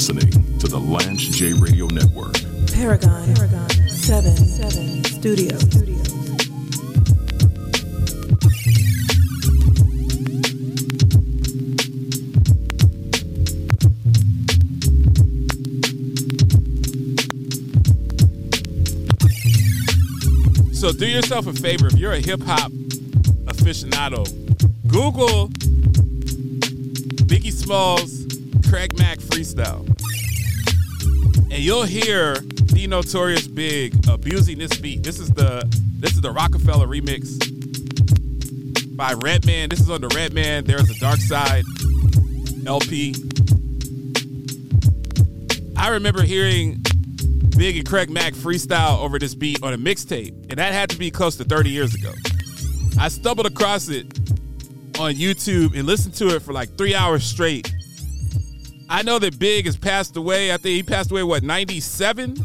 listening to the Lance J Radio Network. Paragon, Paragon 7, 7 Studio. Studio. So do yourself a favor if you're a hip hop aficionado, Google Biggie Smalls Craig Mack freestyle. And you'll hear the notorious big abusing this beat. This is the this is the Rockafella remix by Redman. This is on the Redman. Dare Iz a Darkside LP. I remember hearing Big and Craig Mack freestyle over this beat on a mixtape, and that had to be close to 30 years ago. I stumbled across it on YouTube and listened to it for like three hours straight. I know that Big has passed away. I think he passed away, what, 97?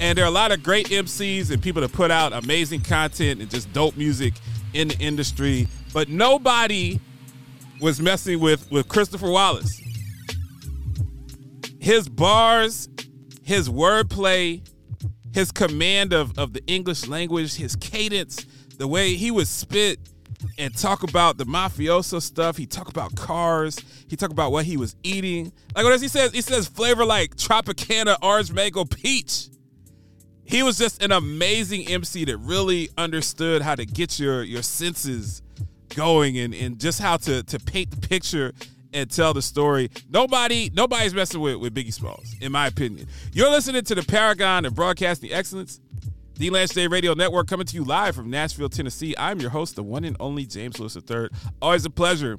And there are a lot of great MCs and people that put out amazing content and just dope music in the industry. But nobody was messing with, with Christopher Wallace. His bars, his wordplay, his command of, of the English language, his cadence, the way he would spit and talk about the mafioso stuff. He talk about cars. He talk about what he was eating. Like what he says? He says flavor like Tropicana, orange mango, peach. He was just an amazing MC that really understood how to get your your senses going and, and just how to to paint the picture and tell the story. Nobody, nobody's messing with, with Biggie Smalls, in my opinion. You're listening to the Paragon of Broadcasting Excellence. The Lance J Radio Network coming to you live from Nashville, Tennessee. I'm your host, the one and only James Lewis III. Always a pleasure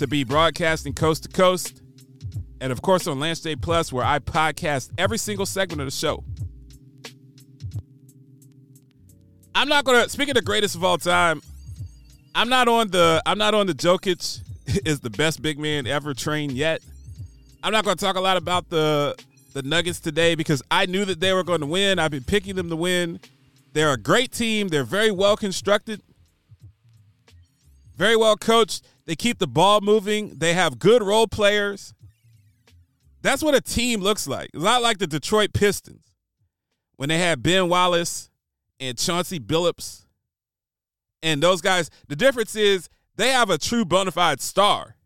to be broadcasting coast to coast. And of course on Lance J Plus, where I podcast every single segment of the show. I'm not gonna speak of the greatest of all time. I'm not on the I'm not on the Jokic is the best big man ever trained yet. I'm not gonna talk a lot about the the Nuggets today because I knew that they were going to win. I've been picking them to win. They're a great team. They're very well constructed, very well coached. They keep the ball moving. They have good role players. That's what a team looks like. It's not like the Detroit Pistons when they had Ben Wallace and Chauncey Billups and those guys. The difference is they have a true bona fide star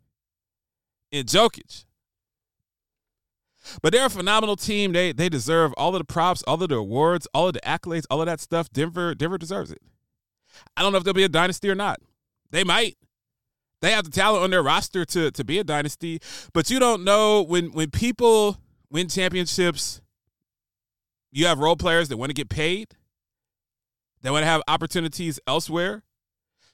in Jokic. But they're a phenomenal team. They they deserve all of the props, all of the awards, all of the accolades, all of that stuff. Denver Denver deserves it. I don't know if they'll be a dynasty or not. They might. They have the talent on their roster to to be a dynasty, but you don't know when when people win championships. You have role players that want to get paid. They want to have opportunities elsewhere.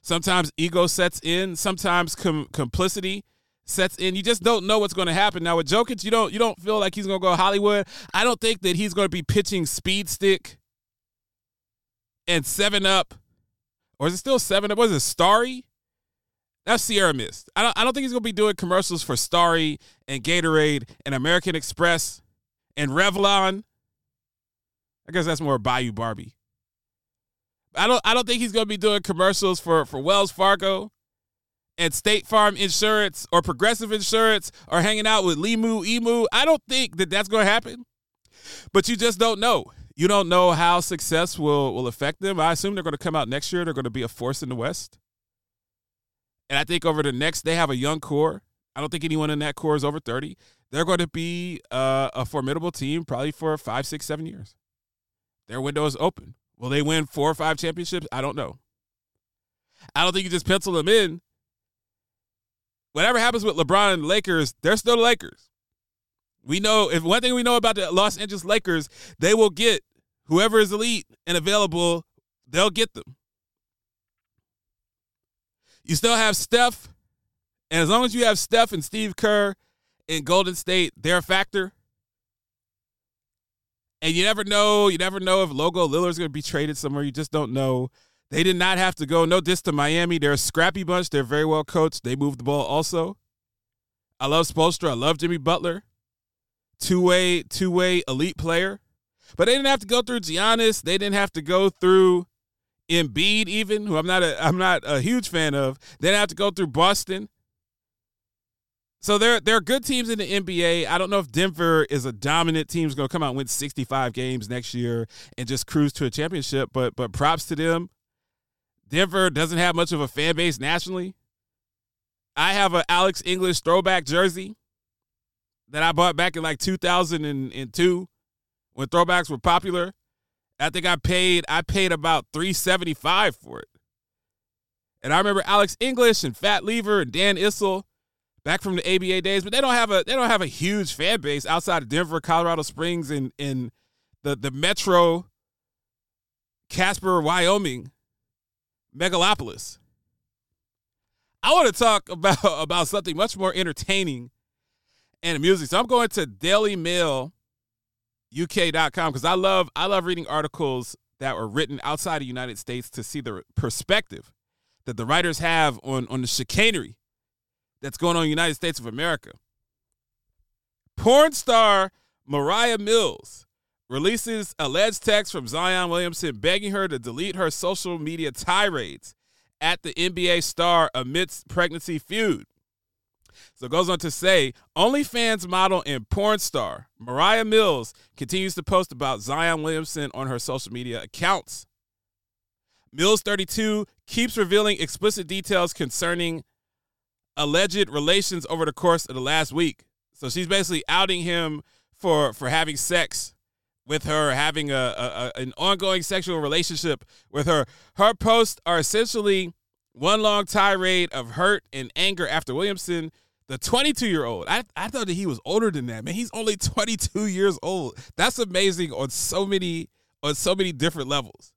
Sometimes ego sets in. Sometimes com- complicity sets in. You just don't know what's going to happen. Now with Jokic, you don't you don't feel like he's going to go Hollywood. I don't think that he's going to be pitching Speed Stick and Seven Up, or is it still Seven Up? Was it Starry? That's Sierra Mist. I don't I don't think he's going to be doing commercials for Starry and Gatorade and American Express and Revlon. I guess that's more Bayou Barbie. I don't I don't think he's going to be doing commercials for for Wells Fargo and State Farm Insurance or Progressive Insurance or hanging out with Limu Emu. I don't think that that's going to happen. But you just don't know. You don't know how success will will affect them. I assume they're going to come out next year. They're going to be a force in the West. And I think over the next, they have a young core. I don't think anyone in that core is over 30. They're going to be uh, a formidable team probably for five, six, seven years. Their window is open. Will they win four or five championships? I don't know. I don't think you just pencil them in. Whatever happens with LeBron and Lakers, they're still the Lakers. We know if one thing we know about the Los Angeles Lakers, they will get whoever is elite and available, they'll get them. You still have Steph, and as long as you have Steph and Steve Kerr in Golden State, they're a factor. And you never know, you never know if Logo Lillard's going to be traded somewhere. You just don't know. They did not have to go. No diss to Miami. They're a scrappy bunch. They're very well coached. They move the ball also. I love Spoelstra. I love Jimmy Butler. Two way, two way elite player. But they didn't have to go through Giannis. They didn't have to go through Embiid, even who I'm not a I'm not a huge fan of. They didn't have to go through Boston. So there, there are good teams in the NBA. I don't know if Denver is a dominant team going to come out and win 65 games next year and just cruise to a championship. But but props to them. Denver doesn't have much of a fan base nationally. I have an Alex English throwback jersey that I bought back in like 2002 when throwbacks were popular. I think I paid I paid about 375 for it. And I remember Alex English and Fat Lever and Dan Issel back from the ABA days, but they don't have a they don't have a huge fan base outside of Denver, Colorado Springs, and in the the metro Casper, Wyoming megalopolis. I want to talk about about something much more entertaining and amusing. So I'm going to dailymailuk.com because I love I love reading articles that were written outside of the United States to see the perspective that the writers have on on the chicanery that's going on in the United States of America. Porn star Moriah Mills releases alleged text from Zion Williamson begging her to delete her social media tirades at the NBA star amidst pregnancy feud. So it goes on to say OnlyFans model and porn star Moriah Mills continues to post about Zion Williamson on her social media accounts. Mills 32 keeps revealing explicit details concerning alleged relations over the course of the last week. So she's basically outing him for for having sex with her, having a, a, a, an ongoing sexual relationship with her. Her posts are essentially one long tirade of hurt and anger after Williamson, the 22 year old. I, I thought that he was older than that. Man, he's only 22 years old. That's amazing on so many on so many different levels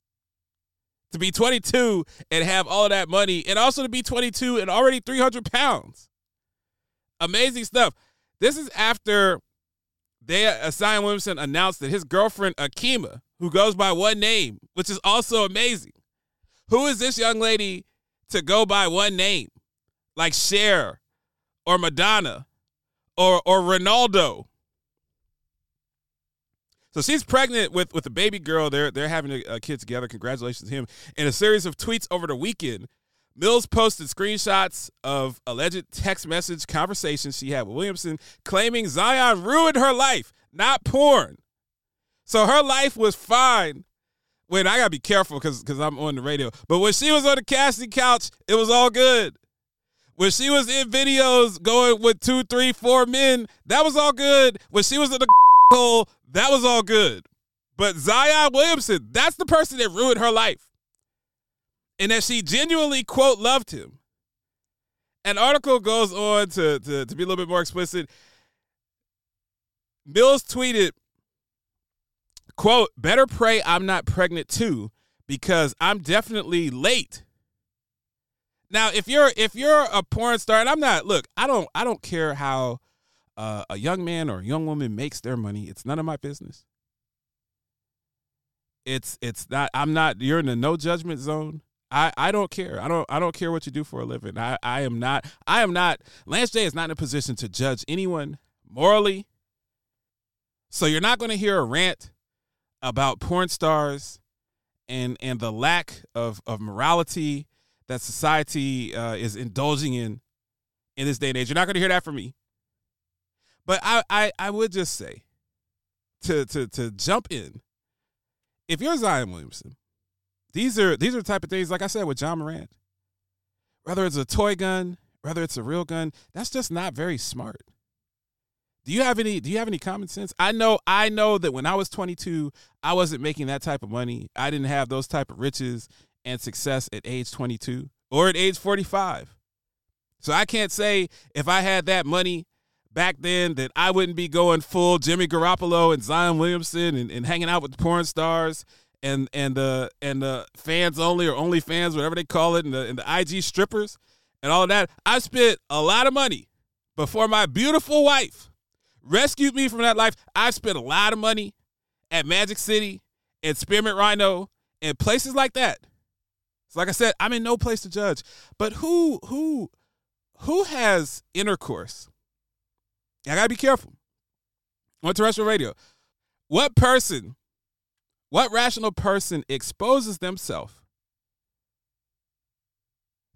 to be 22 and have all that money, and also to be 22 and already 300 pounds. Amazing stuff. This is after they Zion Williamson announced that his girlfriend Ahkeema, who goes by one name, which is also amazing. Who is this young lady to go by one name, like Cher, or Madonna, or or Ronaldo? So she's pregnant with with a baby girl. They're they're having a, a kid together. Congratulations to him. In a series of tweets over the weekend, Mills posted screenshots of alleged text message conversations she had with Williamson, claiming Zion ruined her life, not porn. So her life was fine. Wait, I gotta be careful because because I'm on the radio. But when she was on the casting couch, it was all good. When she was in videos going with two, three, four men, that was all good. When she was in the hole, that was all good. But Zion Williamson, that's the person that ruined her life. And that she genuinely, quote, loved him. An article goes on to, to, to be a little bit more explicit. Mills tweeted, quote, better pray I'm not pregnant too, because I'm definitely late. Now, if you're if you're a porn star, and I'm not, look, I don't I don't care how uh, a young man or a young woman makes their money, it's none of my business. It's it's not. I'm not. You're in the no judgment zone. I, I don't care. I don't I don't care what you do for a living. I, I am not I am not Lance J is not in a position to judge anyone morally. So you're not going to hear a rant about porn stars and and the lack of of morality that society uh, is indulging in in this day and age. You're not going to hear that from me. But I, I, I would just say to to to jump in, if you're Zion Williamson, these are these are the type of things, like I said with Ja Morant. Whether it's a toy gun, whether it's a real gun, that's just not very smart. Do you have any do you have any common sense? I know I know that when I was 22, I wasn't making that type of money. I didn't have those type of riches and success at age 22 or at age 45. So I can't say if I had that money back then that I wouldn't be going full Jimmy Garoppolo and Zion Williamson and, and hanging out with porn stars and and the and the fans only or only fans, whatever they call it, and the and the IG strippers and all that. I spent a lot of money before my beautiful wife rescued me from that life. I spent a lot of money at Magic City and Spearmint Rhino and places like that. So like I said, I'm in no place to judge. But who who who has intercourse I gotta be careful on terrestrial radio. What person, what rational person exposes themselves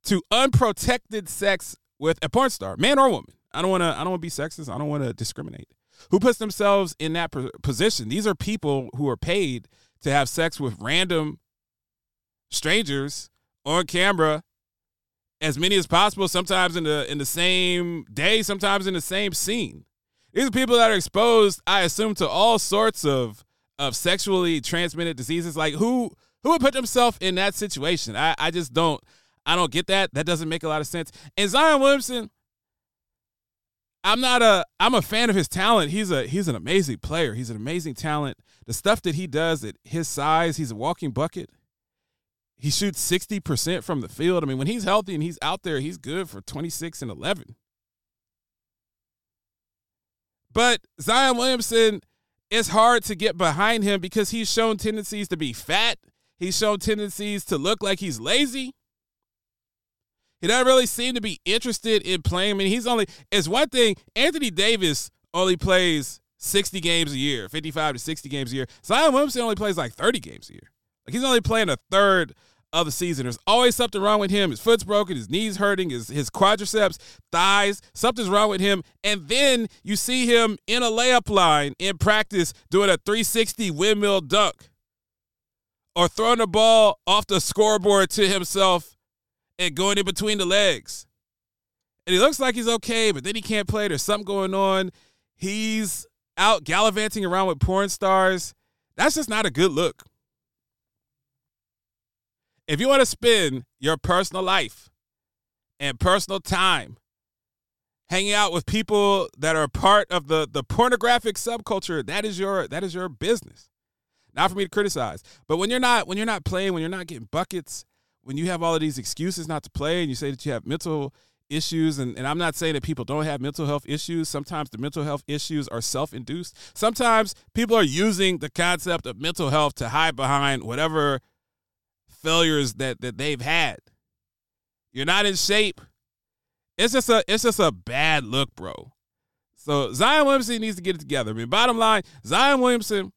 to unprotected sex with a porn star, man or woman? I don't want to. I don't want to be sexist. I don't want to discriminate. Who puts themselves in that position? These are people who are paid to have sex with random strangers on camera as many as possible sometimes in the in the same day sometimes in the same scene these are people that are exposed i assume to all sorts of of sexually transmitted diseases like who who would put themselves in that situation? I i just don't i don't get that. That doesn't make a lot of sense. And zion williamson i'm not a i'm a fan of his talent. He's a he's an amazing player. He's an amazing talent. The stuff that he does at his size he's a walking bucket. He shoots 60% from the field. I mean, when he's healthy and he's out there, he's good for 26 and 11. But Zion Williamson, it's hard to get behind him because he's shown tendencies to be fat. He's shown tendencies to look like he's lazy. He doesn't really seem to be interested in playing. I mean, he's only, it's one thing, Anthony Davis only plays 60 games a year, 55 to 60 games a year. Zion Williamson only plays like 30 games a year. Like he's only playing a third of the season. There's always something wrong with him. His foot's broken, his knees hurting, his, his quadriceps, thighs, something's wrong with him. And then you see him in a layup line in practice doing a 360 windmill dunk or throwing the ball off the scoreboard to himself and going in between the legs. And he looks like he's okay, but then he can't play. There's something going on. He's out gallivanting around with porn stars. That's just not a good look if you want to spend your personal life and personal time hanging out with people that are part of the the pornographic subculture, that is your that is your business. Not for me to criticize. But when you're not when you're not playing, when you're not getting buckets, when you have all of these excuses not to play and you say that you have mental issues and, and i'm not saying that people don't have mental health issues sometimes the mental health issues are self-induced sometimes people are using the concept of mental health to hide behind whatever failures that that they've had. You're not in shape. It's just a it's just a bad look, bro. So Zion Williamson needs to get it together. I mean, bottom line, Zion Williamson,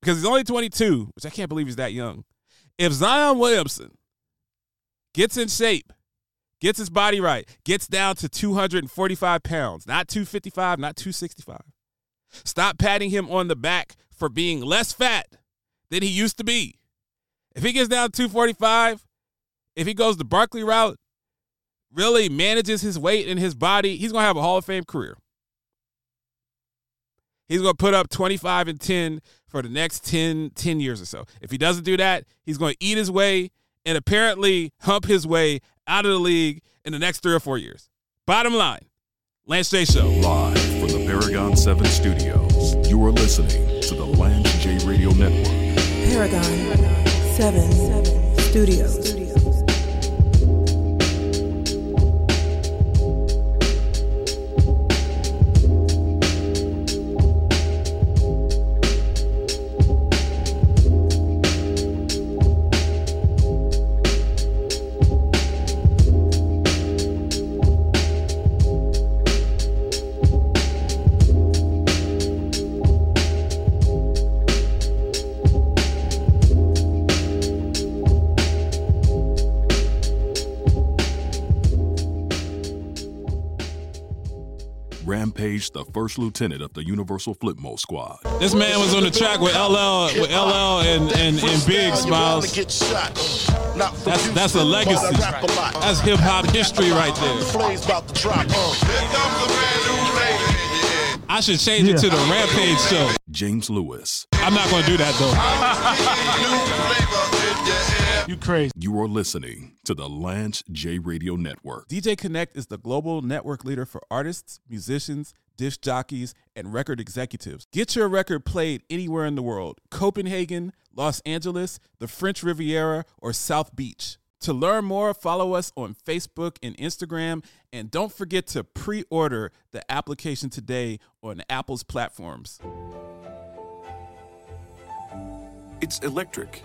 because he's only 22, which I can't believe he's that young. If Zion Williamson gets in shape, gets his body right, gets down to 245 pounds, not 255, not 265. Stop patting him on the back for being less fat than he used to be. If he gets down 245, if he goes the Barkley route, really manages his weight and his body, he's going to have a Hall of Fame career. He's going to put up 25 and 10 for the next 10, 10 years or so. If he doesn't do that, he's going to eat his way and apparently hump his way out of the league in the next three or four years. Bottom line, Lance J Show. Live from the Paragon 7 studios, you are listening to the Lance J Radio Network. Paragon 7 Studios. The first lieutenant of the Universal Flipmode Squad. This man was on the track with LL, with LL and, and, and Big Smiles. That's that's a legacy. That's hip hop history right there. I should change it to the Rampage show. James Lewis. I'm not going to do that though. You crazy. You are listening to the Lance J Radio Network. DJ Connect is the global network leader for artists, musicians, disc jockeys, and record executives. Get your record played anywhere in the world Copenhagen, Los Angeles, the French Riviera, or South Beach. To learn more, follow us on Facebook and Instagram, and don't forget to pre order the application today on Apple's platforms. It's electric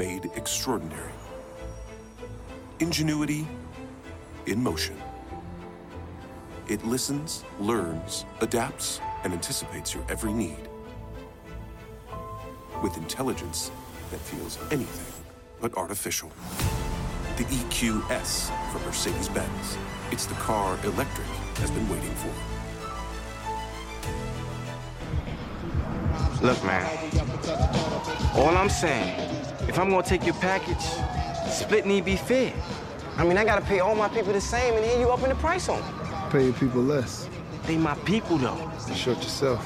made extraordinary. Ingenuity in motion. It listens, learns, adapts, and anticipates your every need. With intelligence that feels anything but artificial. The EQS from Mercedes Benz. It's the car electric has been waiting for. Look, man. All I'm saying, if I'm gonna take your package, split need be fair. I mean, I gotta pay all my people the same, and here you upping the price on them. Pay your people less. They my people, though. You short yourself.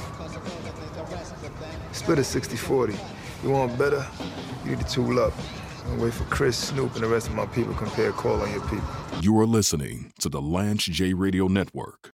Split it 60-40. You want better? You need to tool up. And wait for Chris, Snoop, and the rest of my people compare call on your people. You are listening to the Lance J Radio Network.